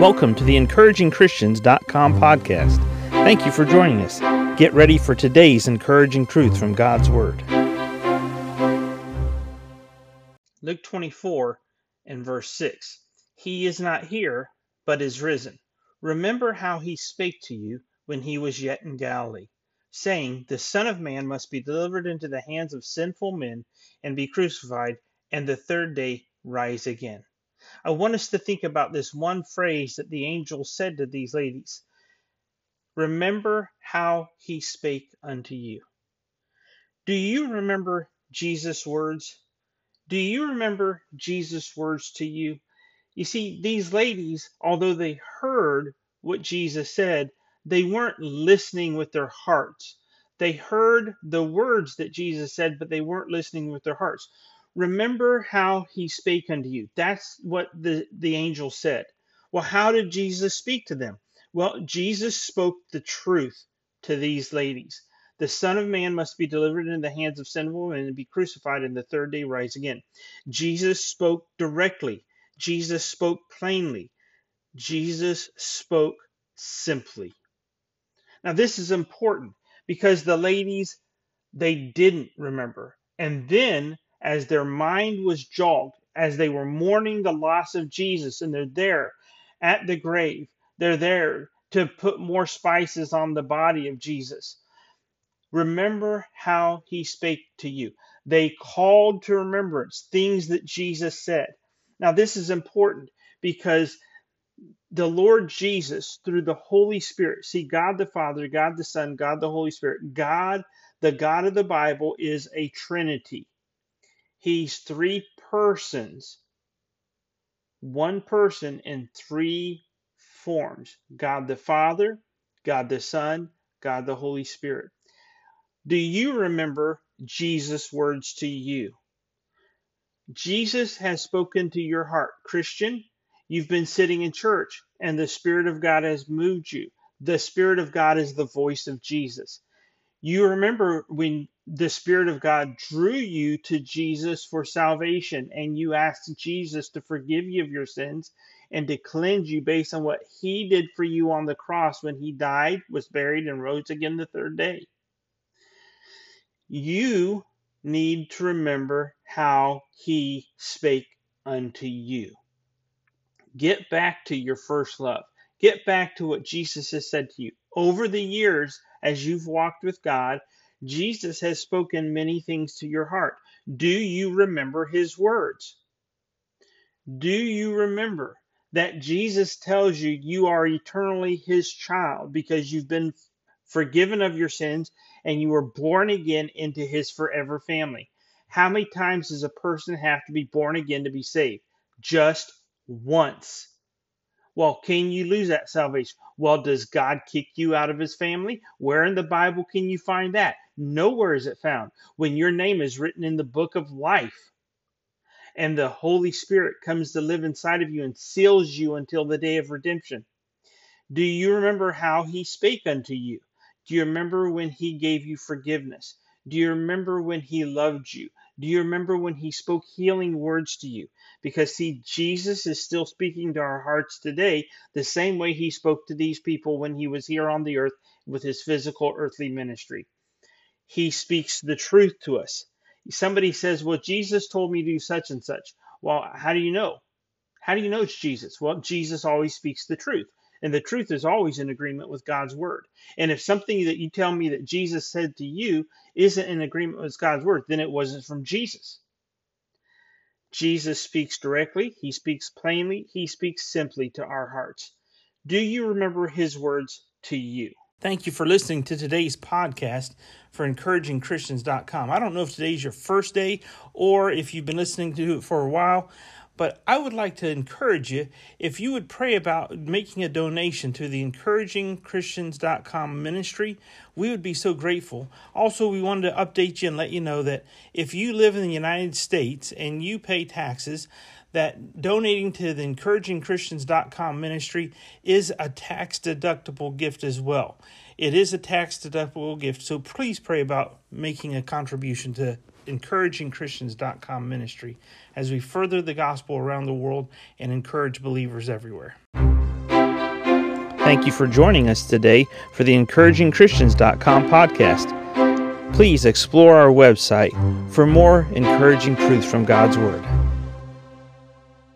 Welcome to the encouragingchristians.com podcast. Thank you for joining us. Get ready for today's encouraging truth from God's Word. Luke 24 and verse 6 He is not here, but is risen. Remember how he spake to you when he was yet in Galilee, saying, The Son of Man must be delivered into the hands of sinful men and be crucified, and the third day rise again. I want us to think about this one phrase that the angel said to these ladies Remember how he spake unto you. Do you remember Jesus' words? Do you remember Jesus' words to you? You see, these ladies, although they heard what Jesus said, they weren't listening with their hearts. They heard the words that Jesus said, but they weren't listening with their hearts. Remember how he spake unto you. That's what the, the angel said. Well, how did Jesus speak to them? Well, Jesus spoke the truth to these ladies. The Son of Man must be delivered into the hands of sinful men and be crucified, and the third day rise again. Jesus spoke directly. Jesus spoke plainly. Jesus spoke simply. Now, this is important because the ladies, they didn't remember. And then, as their mind was jogged, as they were mourning the loss of Jesus, and they're there at the grave, they're there to put more spices on the body of Jesus. Remember how he spake to you. They called to remembrance things that Jesus said. Now, this is important because the Lord Jesus, through the Holy Spirit, see, God the Father, God the Son, God the Holy Spirit, God, the God of the Bible, is a Trinity. He's three persons, one person in three forms God the Father, God the Son, God the Holy Spirit. Do you remember Jesus' words to you? Jesus has spoken to your heart. Christian, you've been sitting in church and the Spirit of God has moved you. The Spirit of God is the voice of Jesus. You remember when the Spirit of God drew you to Jesus for salvation and you asked Jesus to forgive you of your sins and to cleanse you based on what He did for you on the cross when He died, was buried, and rose again the third day. You need to remember how He spake unto you. Get back to your first love. Get back to what Jesus has said to you. Over the years, as you've walked with God, Jesus has spoken many things to your heart. Do you remember his words? Do you remember that Jesus tells you you are eternally his child because you've been forgiven of your sins and you were born again into his forever family? How many times does a person have to be born again to be saved? Just once. Well, can you lose that salvation? Well, does God kick you out of his family? Where in the Bible can you find that? Nowhere is it found. When your name is written in the book of life and the Holy Spirit comes to live inside of you and seals you until the day of redemption. Do you remember how he spake unto you? Do you remember when he gave you forgiveness? Do you remember when he loved you? Do you remember when he spoke healing words to you? Because, see, Jesus is still speaking to our hearts today the same way he spoke to these people when he was here on the earth with his physical earthly ministry. He speaks the truth to us. Somebody says, Well, Jesus told me to do such and such. Well, how do you know? How do you know it's Jesus? Well, Jesus always speaks the truth. And the truth is always in agreement with God's word. And if something that you tell me that Jesus said to you isn't in agreement with God's word, then it wasn't from Jesus. Jesus speaks directly, he speaks plainly, he speaks simply to our hearts. Do you remember his words to you? Thank you for listening to today's podcast for encouragingchristians.com. I don't know if today's your first day or if you've been listening to it for a while. But I would like to encourage you if you would pray about making a donation to the encouragingchristians.com ministry. We would be so grateful. Also, we wanted to update you and let you know that if you live in the United States and you pay taxes, that donating to the encouragingchristians.com ministry is a tax deductible gift as well. It is a tax deductible gift, so please pray about making a contribution to encouragingchristians.com ministry as we further the gospel around the world and encourage believers everywhere. Thank you for joining us today for the encouragingchristians.com podcast. Please explore our website for more encouraging truths from God's Word.